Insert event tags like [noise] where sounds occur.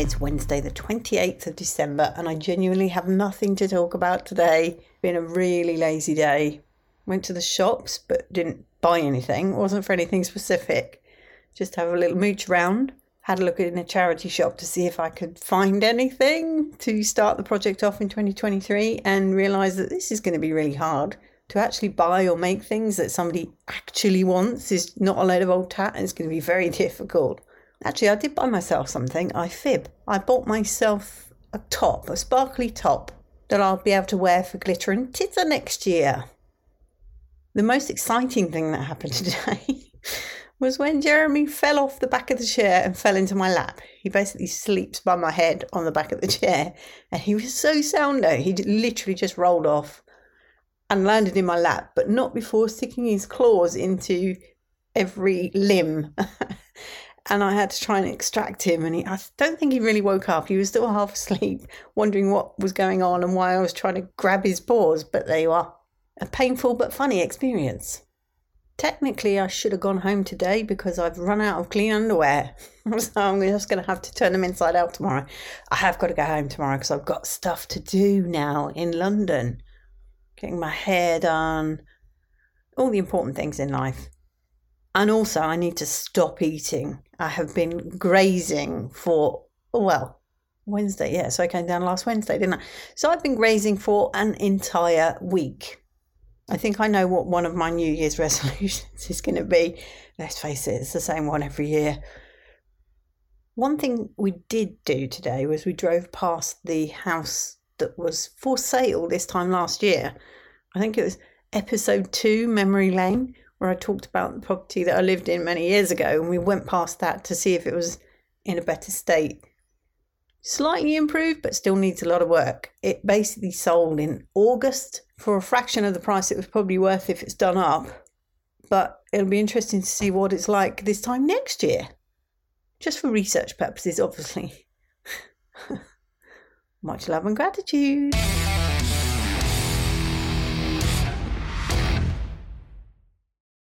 It's Wednesday, the 28th of December, and I genuinely have nothing to talk about today. Been a really lazy day. Went to the shops but didn't buy anything. Wasn't for anything specific. Just have a little mooch round. Had a look in a charity shop to see if I could find anything to start the project off in 2023 and realised that this is going to be really hard. To actually buy or make things that somebody actually wants is not a load of old tat and it's going to be very [laughs] difficult. Actually, I did buy myself something. I fib. I bought myself a top, a sparkly top that I'll be able to wear for glitter and titter next year. The most exciting thing that happened [laughs] today was when Jeremy fell off the back of the chair and fell into my lap. He basically sleeps by my head on the back of the chair, and he was so sound though. He literally just rolled off and landed in my lap, but not before sticking his claws into every limb [laughs] and I had to try and extract him. And he, I don't think he really woke up. He was still [laughs] half asleep, wondering what was going on and why I was trying to grab his paws. But there you are. A painful but funny experience. Technically, I should have gone home today because I've run out of clean underwear. [laughs] so I'm just going to have to turn them inside out tomorrow. I have got to go home tomorrow because I've got stuff to do now in London. Getting my hair done, all the important things in life. And also, I need to stop eating. I have been grazing for, well, Wednesday. Yeah, so I came down last Wednesday, didn't I? So I've been grazing for an entire week. I think I know what one of my New Year's [laughs] resolutions is going to be. Let's face it, it's the same one every year. One thing we did do today was we drove past the house that was for sale this time last year. I think it was episode two, Memory Lane, where I talked about the property that I lived in many years ago, and we went past that to see if it was in a better state. Slightly improved, but still needs a lot of work. It basically sold in August for a fraction of the price it was probably worth if it's done up. But it'll be interesting to see what it's like this time next year. Just for research purposes, obviously. [laughs] Much love and gratitude.